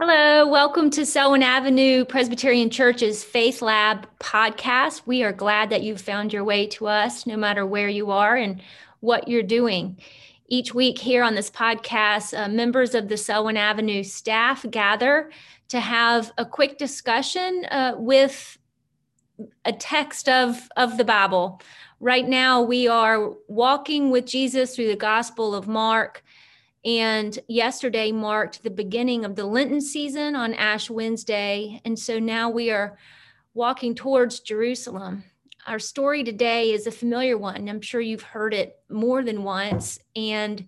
Hello, welcome to Selwyn Avenue Presbyterian Church's Faith Lab podcast. We are glad that you've found your way to us, no matter where you are and what you're doing. Each week here on this podcast, uh, members of the Selwyn Avenue staff gather to have a quick discussion uh, with a text of, of the Bible. Right now, we are walking with Jesus through the Gospel of Mark. And yesterday marked the beginning of the Lenten season on Ash Wednesday. And so now we are walking towards Jerusalem. Our story today is a familiar one. I'm sure you've heard it more than once. And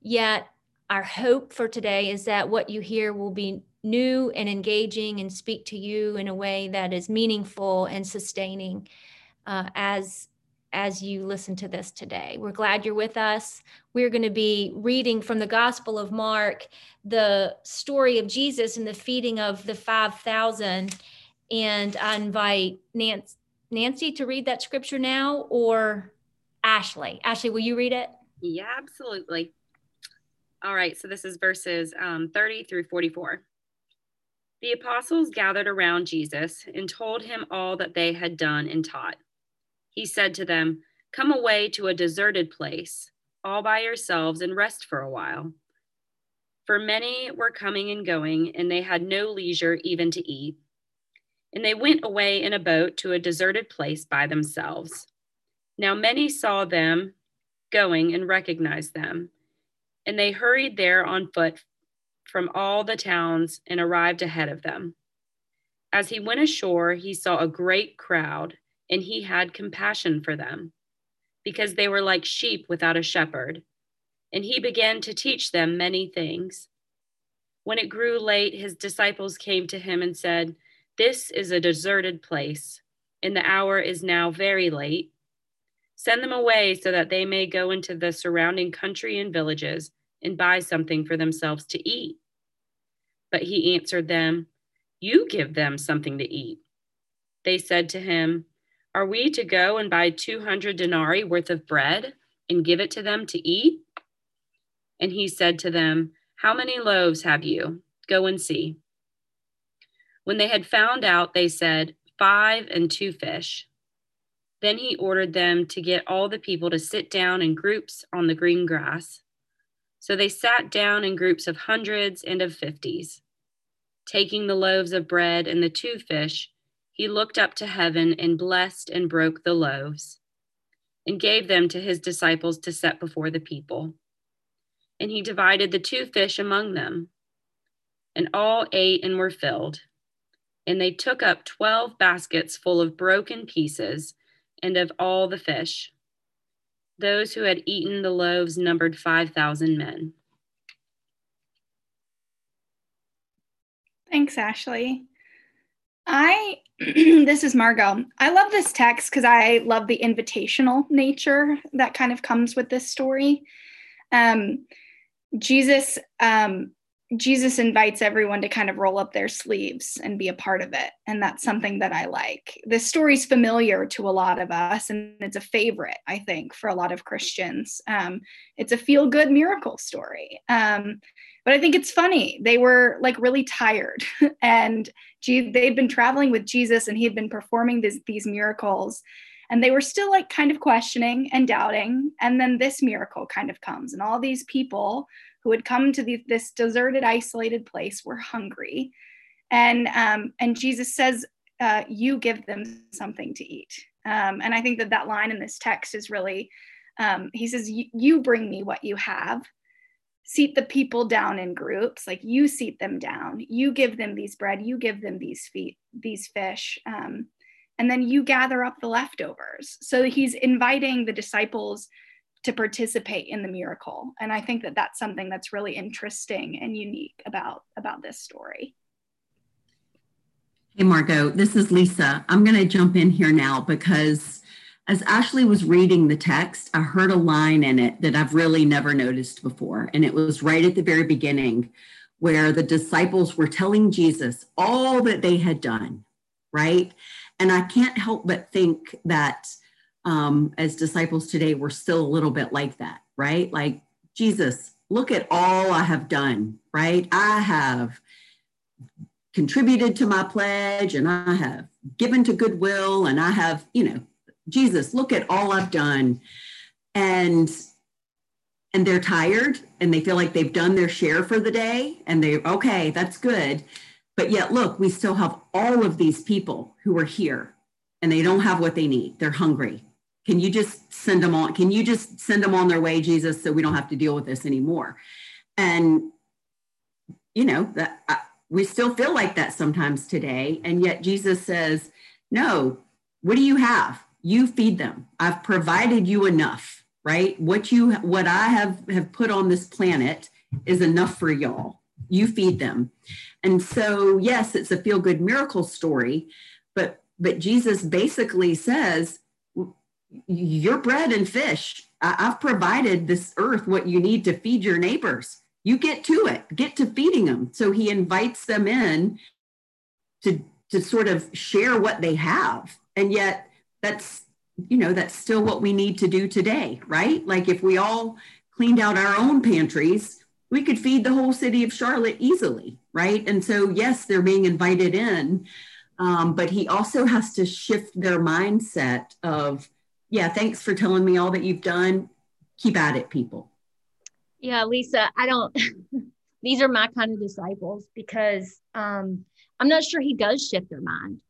yet, our hope for today is that what you hear will be new and engaging and speak to you in a way that is meaningful and sustaining uh, as as you listen to this today. We're glad you're with us. We're going to be reading from the Gospel of Mark the story of Jesus and the feeding of the 5,000. And I invite Nancy, Nancy to read that scripture now or Ashley. Ashley, will you read it? Yeah, absolutely. All right, so this is verses um, 30 through 44. The apostles gathered around Jesus and told him all that they had done and taught he said to them, Come away to a deserted place, all by yourselves, and rest for a while. For many were coming and going, and they had no leisure even to eat. And they went away in a boat to a deserted place by themselves. Now many saw them going and recognized them, and they hurried there on foot from all the towns and arrived ahead of them. As he went ashore, he saw a great crowd and he had compassion for them, because they were like sheep without a shepherd. And he began to teach them many things. When it grew late, his disciples came to him and said, This is a deserted place, and the hour is now very late. Send them away so that they may go into the surrounding country and villages and buy something for themselves to eat. But he answered them, You give them something to eat. They said to him, are we to go and buy 200 denarii worth of bread and give it to them to eat? And he said to them, How many loaves have you? Go and see. When they had found out, they said, Five and two fish. Then he ordered them to get all the people to sit down in groups on the green grass. So they sat down in groups of hundreds and of fifties. Taking the loaves of bread and the two fish, he looked up to heaven and blessed and broke the loaves and gave them to his disciples to set before the people. And he divided the two fish among them. And all ate and were filled. And they took up 12 baskets full of broken pieces and of all the fish. Those who had eaten the loaves numbered 5,000 men. Thanks, Ashley. I this is Margot. I love this text because I love the invitational nature that kind of comes with this story. Um, Jesus, um, Jesus invites everyone to kind of roll up their sleeves and be a part of it, and that's something that I like. This story's familiar to a lot of us, and it's a favorite, I think, for a lot of Christians. Um, it's a feel-good miracle story. Um, but I think it's funny. They were like really tired and they'd been traveling with Jesus and he had been performing this, these miracles and they were still like kind of questioning and doubting. And then this miracle kind of comes and all these people who had come to the, this deserted, isolated place were hungry. And, um, and Jesus says, uh, you give them something to eat. Um, and I think that that line in this text is really, um, he says, you bring me what you have seat the people down in groups like you seat them down you give them these bread you give them these feet these fish um, and then you gather up the leftovers. So he's inviting the disciples to participate in the miracle. And i think that that's something that's really interesting and unique about about this story. Hey margot this is lisa. I'm going to jump in here now because as Ashley was reading the text, I heard a line in it that I've really never noticed before. And it was right at the very beginning where the disciples were telling Jesus all that they had done, right? And I can't help but think that um, as disciples today, we're still a little bit like that, right? Like, Jesus, look at all I have done, right? I have contributed to my pledge and I have given to goodwill and I have, you know, Jesus, look at all I've done. And and they're tired and they feel like they've done their share for the day and they okay, that's good. But yet look, we still have all of these people who are here and they don't have what they need. They're hungry. Can you just send them on? Can you just send them on their way, Jesus, so we don't have to deal with this anymore? And you know that uh, we still feel like that sometimes today, and yet Jesus says, "No, what do you have? You feed them. I've provided you enough, right? What you what I have have put on this planet is enough for y'all. You feed them." And so, yes, it's a feel good miracle story, but but Jesus basically says your bread and fish. I've provided this earth what you need to feed your neighbors. You get to it, get to feeding them. So he invites them in to, to sort of share what they have. And yet that's, you know, that's still what we need to do today, right? Like if we all cleaned out our own pantries, we could feed the whole city of Charlotte easily, right? And so, yes, they're being invited in, um, but he also has to shift their mindset of, yeah, thanks for telling me all that you've done. Keep at it, people. Yeah, Lisa, I don't, these are my kind of disciples because um, I'm not sure he does shift their mind.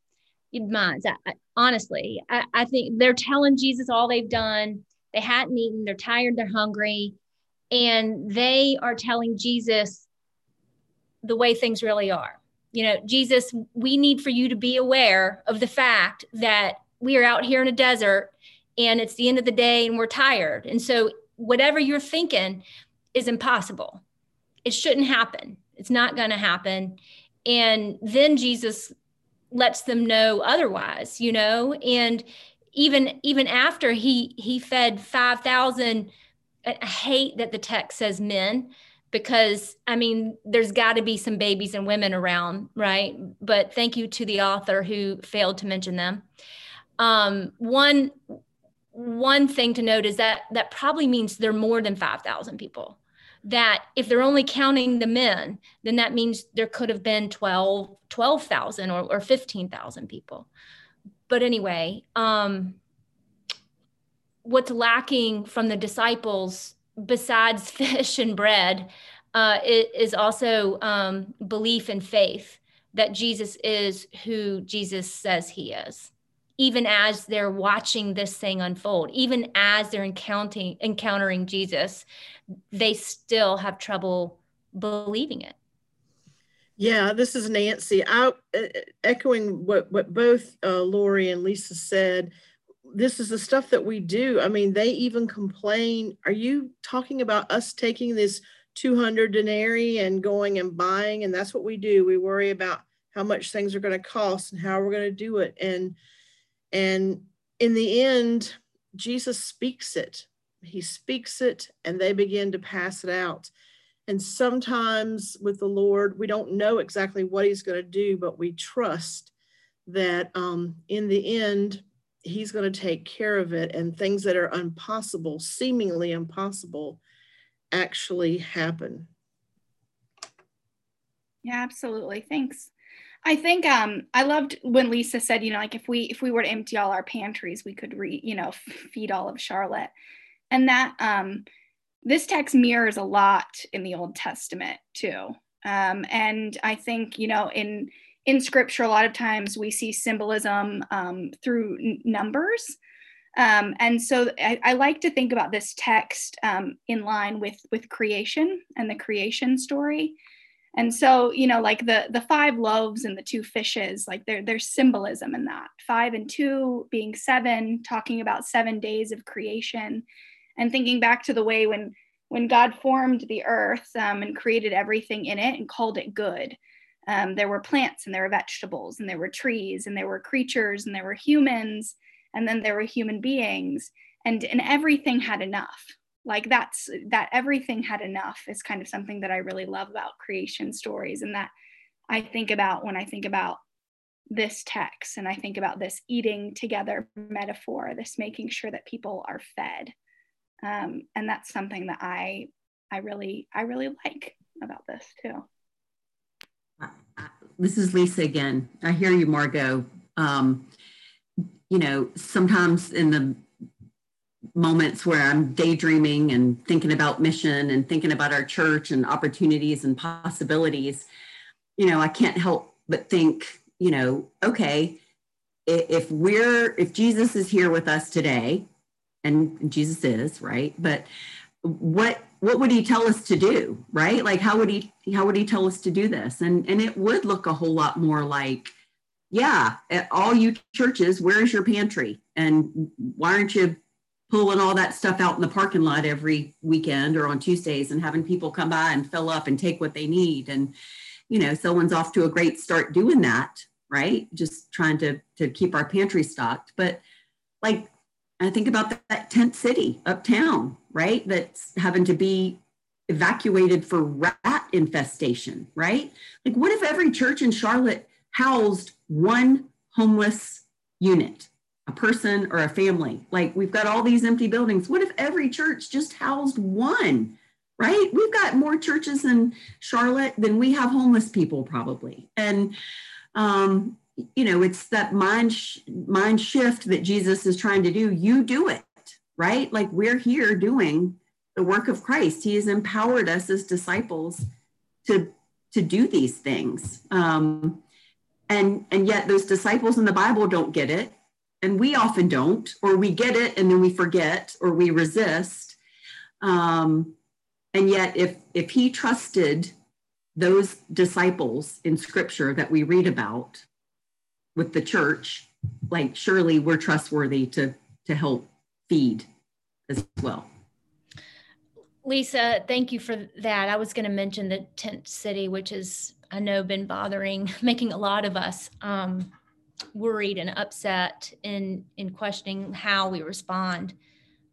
Minds, I, I, honestly, I, I think they're telling Jesus all they've done. They hadn't eaten, they're tired, they're hungry, and they are telling Jesus the way things really are. You know, Jesus, we need for you to be aware of the fact that we are out here in a desert and it's the end of the day and we're tired. And so whatever you're thinking is impossible. It shouldn't happen. It's not going to happen. And then Jesus lets them know otherwise, you know, and even even after he he fed 5000 I hate that the text says men because I mean, there's got to be some babies and women around, right? But thank you to the author who failed to mention them. Um, one one thing to note is that that probably means there are more than 5,000 people. That if they're only counting the men, then that means there could have been 12, 12,000 or, or 15,000 people. But anyway, um, what's lacking from the disciples besides fish and bread uh, is also um, belief and faith that Jesus is who Jesus says he is even as they're watching this thing unfold, even as they're encountering encountering Jesus, they still have trouble believing it. Yeah, this is Nancy. I uh, echoing what what both uh, Lori and Lisa said. This is the stuff that we do. I mean, they even complain. Are you talking about us taking this 200 denarii and going and buying? And that's what we do. We worry about how much things are going to cost and how we're going to do it. And and in the end, Jesus speaks it. He speaks it, and they begin to pass it out. And sometimes with the Lord, we don't know exactly what He's going to do, but we trust that um, in the end, He's going to take care of it, and things that are impossible, seemingly impossible, actually happen. Yeah, absolutely. Thanks. I think um, I loved when Lisa said, you know, like if we if we were to empty all our pantries, we could re, you know, feed all of Charlotte, and that um, this text mirrors a lot in the Old Testament too. Um, and I think you know in in Scripture, a lot of times we see symbolism um, through n- numbers. Um, and so I, I, like to think about this text um, in line with with creation and the creation story and so you know like the the five loaves and the two fishes like there, there's symbolism in that. Five and two being seven talking about seven days of creation and thinking back to the way when when god formed the earth um, and created everything in it and called it good. Um, there were plants and there were vegetables and there were trees and there were creatures and there were humans and then there were human beings. And and everything had enough like that's that everything had enough is kind of something that i really love about creation stories and that i think about when i think about this text and i think about this eating together metaphor this making sure that people are fed um, and that's something that i i really i really like about this too this is Lisa again. I hear you, Margot. Um, you know, sometimes in the moments where I'm daydreaming and thinking about mission and thinking about our church and opportunities and possibilities, you know, I can't help but think, you know, okay, if we're if Jesus is here with us today, and Jesus is, right? But what what would he tell us to do, right? Like how would he how would he tell us to do this? And and it would look a whole lot more like, yeah, at all you churches, where's your pantry? And why aren't you pulling all that stuff out in the parking lot every weekend or on Tuesdays and having people come by and fill up and take what they need? And you know, someone's off to a great start doing that, right? Just trying to to keep our pantry stocked. But like I think about that, that tent city uptown, right? That's having to be evacuated for rat infestation, right? Like, what if every church in Charlotte housed one homeless unit, a person or a family? Like, we've got all these empty buildings. What if every church just housed one? Right? We've got more churches in Charlotte than we have homeless people, probably. And um, you know it's that mind sh- mind shift that jesus is trying to do you do it right like we're here doing the work of christ he has empowered us as disciples to to do these things um, and and yet those disciples in the bible don't get it and we often don't or we get it and then we forget or we resist um, and yet if if he trusted those disciples in scripture that we read about with the church, like surely we're trustworthy to to help feed as well. Lisa, thank you for that. I was going to mention the tent city, which is I know been bothering, making a lot of us um, worried and upset in in questioning how we respond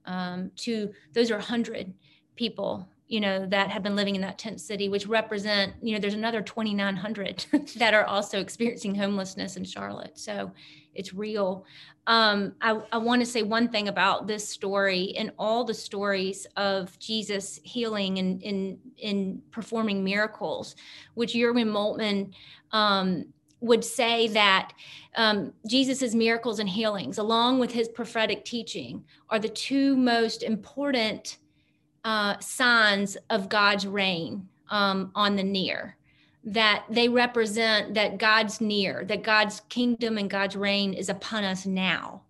um, to those are hundred people you know that have been living in that tent city which represent you know there's another 2900 that are also experiencing homelessness in charlotte. So it's real. Um, i, I want to say one thing about this story and all the stories of jesus healing and in in performing miracles which jurgen moltmann um, would say that um, Jesus' miracles and healings, along with his prophetic teaching, are the two most important uh, signs of God's reign um, on the near, that they represent that God's near, that God's kingdom and God's reign is upon us now.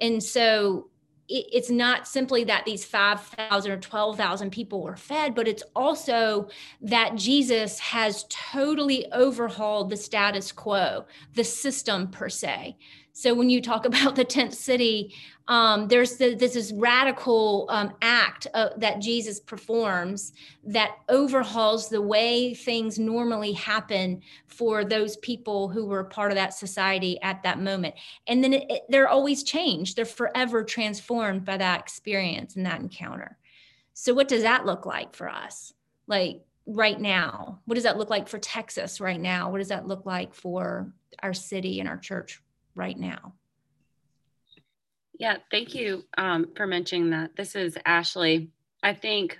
And so it, it's not simply that these 5,000 or 12,000 people were fed, but it's also that Jesus has totally overhauled the status quo, the system per se. So when you talk about the tent city, um, there's the, this is radical um, act uh, that Jesus performs that overhauls the way things normally happen for those people who were part of that society at that moment. And then it, it, they're always changed. They're forever transformed by that experience and that encounter. So what does that look like for us? Like right now, what does that look like for Texas right now? What does that look like for our city and our church right now? Yeah, thank you um, for mentioning that. This is Ashley. I think,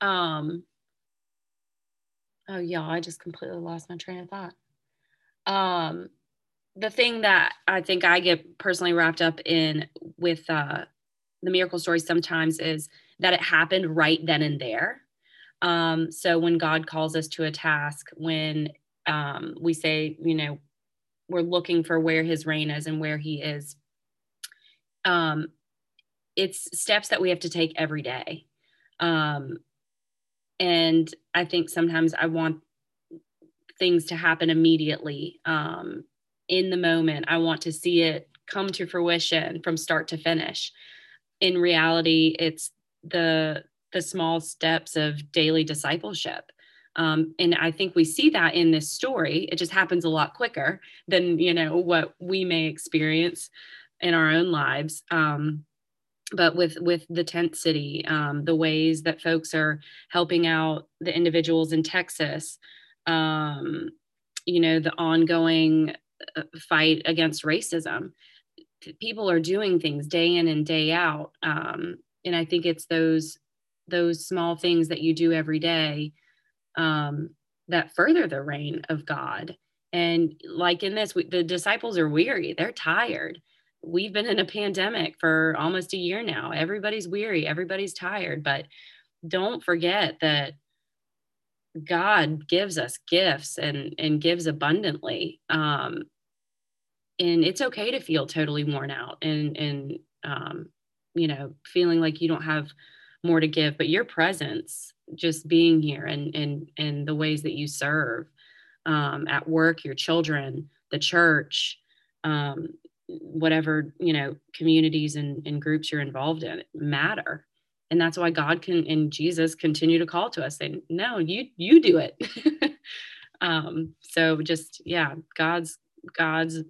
um, oh yeah, I just completely lost my train of thought. Um, the thing that I think I get personally wrapped up in with uh, the miracle story sometimes is that it happened right then and there. Um, so when God calls us to a task, when um, we say, you know, we're looking for where his reign is and where he is um, it's steps that we have to take every day. Um, and I think sometimes I want things to happen immediately um, in the moment. I want to see it come to fruition from start to finish. In reality, it's the the small steps of daily discipleship. Um, and I think we see that in this story. It just happens a lot quicker than you know what we may experience in our own lives. Um, but with with the tent city, um, the ways that folks are helping out the individuals in Texas, um, you know, the ongoing uh, fight against racism. People are doing things day in and day out, um, and I think it's those those small things that you do every day um, that further the reign of God. And like in this, we, the disciples are weary, they're tired. We've been in a pandemic for almost a year now. Everybody's weary, everybody's tired, but don't forget that God gives us gifts and and gives abundantly. Um, and it's okay to feel totally worn out and and um, you know feeling like you don't have more to give but your presence just being here and and and the ways that you serve um, at work your children the church um, whatever you know communities and, and groups you're involved in matter. And that's why god can and jesus continue to call to us saying no you you do it. Um so just yeah god's god's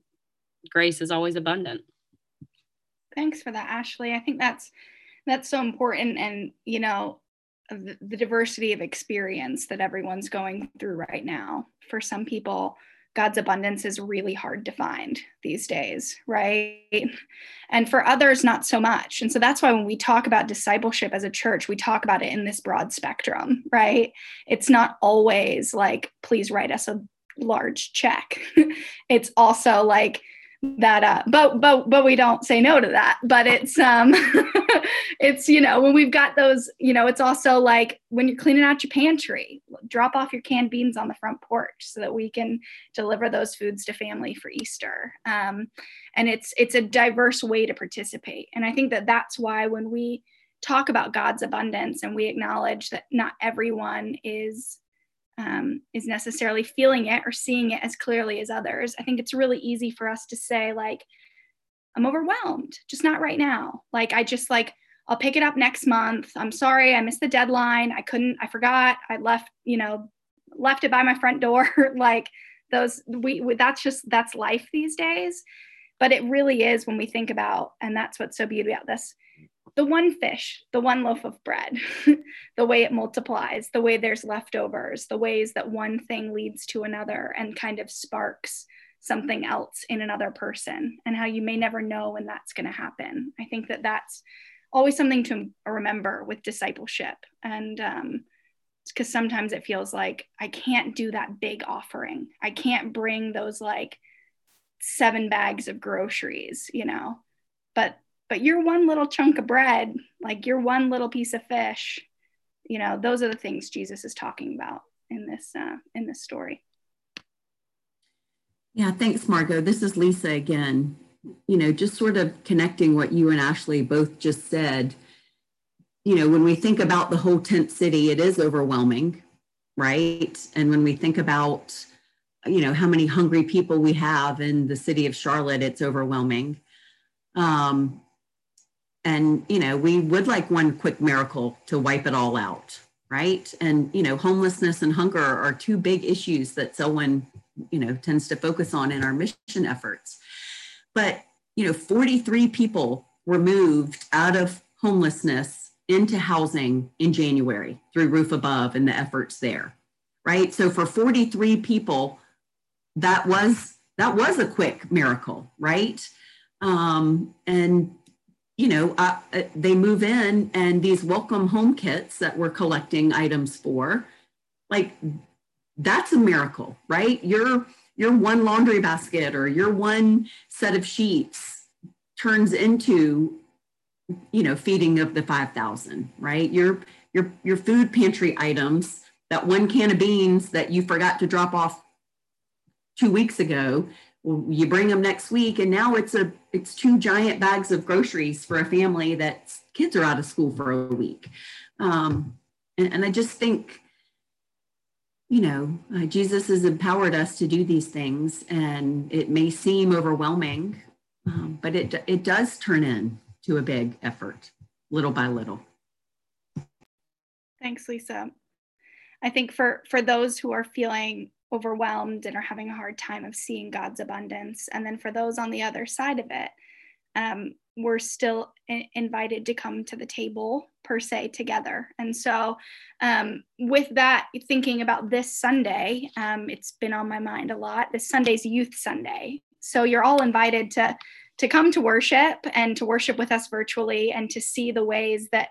grace is always abundant. Thanks for that ashley. I think that's that's so important and you know the, the diversity of experience that everyone's going through right now for some people God's abundance is really hard to find these days, right? And for others, not so much. And so that's why when we talk about discipleship as a church, we talk about it in this broad spectrum, right? It's not always like, please write us a large check. it's also like, that uh but but but we don't say no to that. But it's um it's you know when we've got those you know it's also like when you're cleaning out your pantry drop off your canned beans on the front porch so that we can deliver those foods to family for easter. Um, and it's it's a diverse way to participate. And i think that that's why when we talk about god's abundance and we acknowledge that not everyone is um, is necessarily feeling it or seeing it as clearly as others. I think it's really easy for us to say, like, I'm overwhelmed, just not right now. Like, I just like, I'll pick it up next month. I'm sorry, I missed the deadline. I couldn't, I forgot. I left, you know, left it by my front door. like, those, we, we, that's just, that's life these days. But it really is when we think about, and that's what's so beautiful about this the one fish, the one loaf of bread, the way it multiplies, the way there's leftovers, the ways that one thing leads to another and kind of sparks something else in another person, and how you may never know when that's going to happen. I think that that's always something to remember with discipleship. And, um, because sometimes it feels like I can't do that big offering. I can't bring those like seven bags of groceries, you know. But but you're one little chunk of bread, like you're one little piece of fish, you know, those are the things Jesus is talking about in this uh, in this story. Yeah, thanks, Margot. This is Lisa again. You know, just sort of connecting what you and Ashley both just said. You know, when we think about the whole tent city, it is overwhelming, right? And when we think about, you know, how many hungry people we have in the city of Charlotte, it's overwhelming. Um, and you know we would like one quick miracle to wipe it all out right? And you know homelessness and hunger are two big issues that selwyn you know tends to focus on in our mission efforts. But you know 43 people were moved out of homelessness into housing in january through roof above and the efforts there right? So for 43 people that was that was a quick miracle right? Um, and you know, uh, uh, they move in and these welcome home kits that we're collecting items for, like that's a miracle, right? Your your one laundry basket or your one set of sheets turns into, you know, feeding of the 5,000, right? Your your your food pantry items, that one can of beans that you forgot to drop off two weeks ago you bring them next week and now it's a it's two giant bags of groceries for a family that kids are out of school for a week. Um, and, and i just think you know uh, jesus has empowered us to do these things and it may seem overwhelming um, but it it does turn in to a big effort little by little. Thanks lisa. I think for for those who are feeling overwhelmed and are having a hard time of seeing God's abundance. And then for those on the other side of it, um, we're still invited to come to the table per se together. And so, um, with that, thinking about this Sunday, um, it's been on my mind a lot. This Sunday's Youth Sunday. So, you're all invited to to come to worship and to worship with us virtually and to see the ways that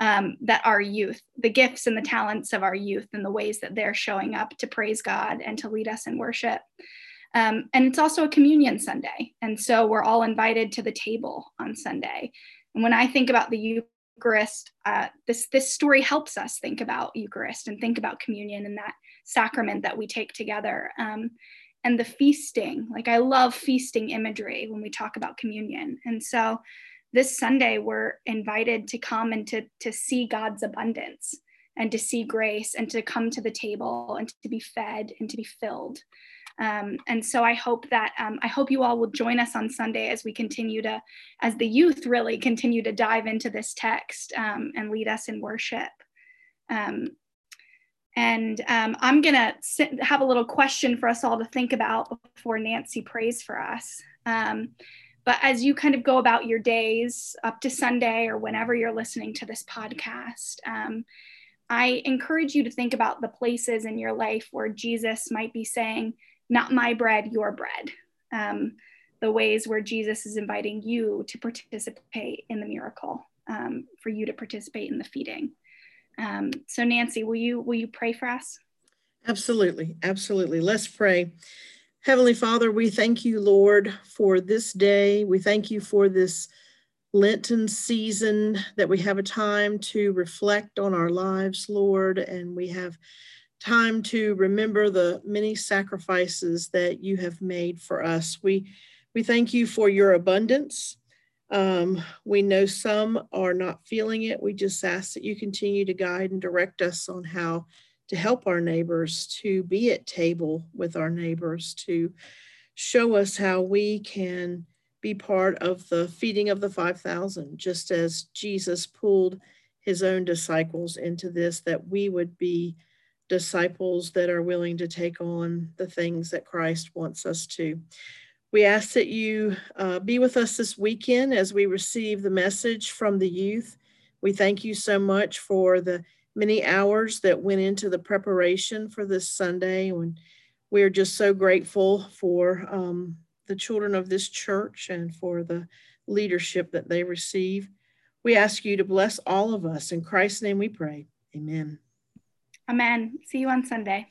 um, that our youth, the gifts and the talents of our youth, and the ways that they're showing up to praise God and to lead us in worship. Um, and it's also a communion Sunday. And so we're all invited to the table on Sunday. And when I think about the Eucharist, uh, this, this story helps us think about Eucharist and think about communion and that sacrament that we take together. Um, and the feasting, like I love feasting imagery when we talk about communion. And so this Sunday, we're invited to come and to, to see God's abundance and to see grace and to come to the table and to be fed and to be filled. Um, and so I hope that um, I hope you all will join us on Sunday as we continue to, as the youth really continue to dive into this text um, and lead us in worship. Um, and um, I'm gonna have a little question for us all to think about before Nancy prays for us. Um, but as you kind of go about your days up to Sunday or whenever you're listening to this podcast, I encourage you to think about the places in your life where Jesus might be saying, not my bread, your bread. Um, the ways where Jesus is inviting you to participate in the miracle, um, for you to participate in the feeding. Um, so, Nancy, will you will you pray for us? Absolutely, absolutely. Let's pray. Heavenly Father, we thank you, Lord, for this day. We thank you for this Lenten season that we have a time to reflect on our lives, Lord, and we have time to remember the many sacrifices that you have made for us. We, we thank you for your abundance. Um, we know some are not feeling it. We just ask that you continue to guide and direct us on how to help our neighbors, to be at table with our neighbors, to show us how we can be part of the feeding of the 5,000, just as Jesus pulled his own disciples into this, that we would be disciples that are willing to take on the things that Christ wants us to. We ask that you uh, be with us this weekend as we receive the message from the youth. We thank you so much for the many hours that went into the preparation for this Sunday. And we are just so grateful for um, the children of this church and for the leadership that they receive. We ask you to bless all of us. In Christ's name we pray. Amen. Amen. See you on Sunday.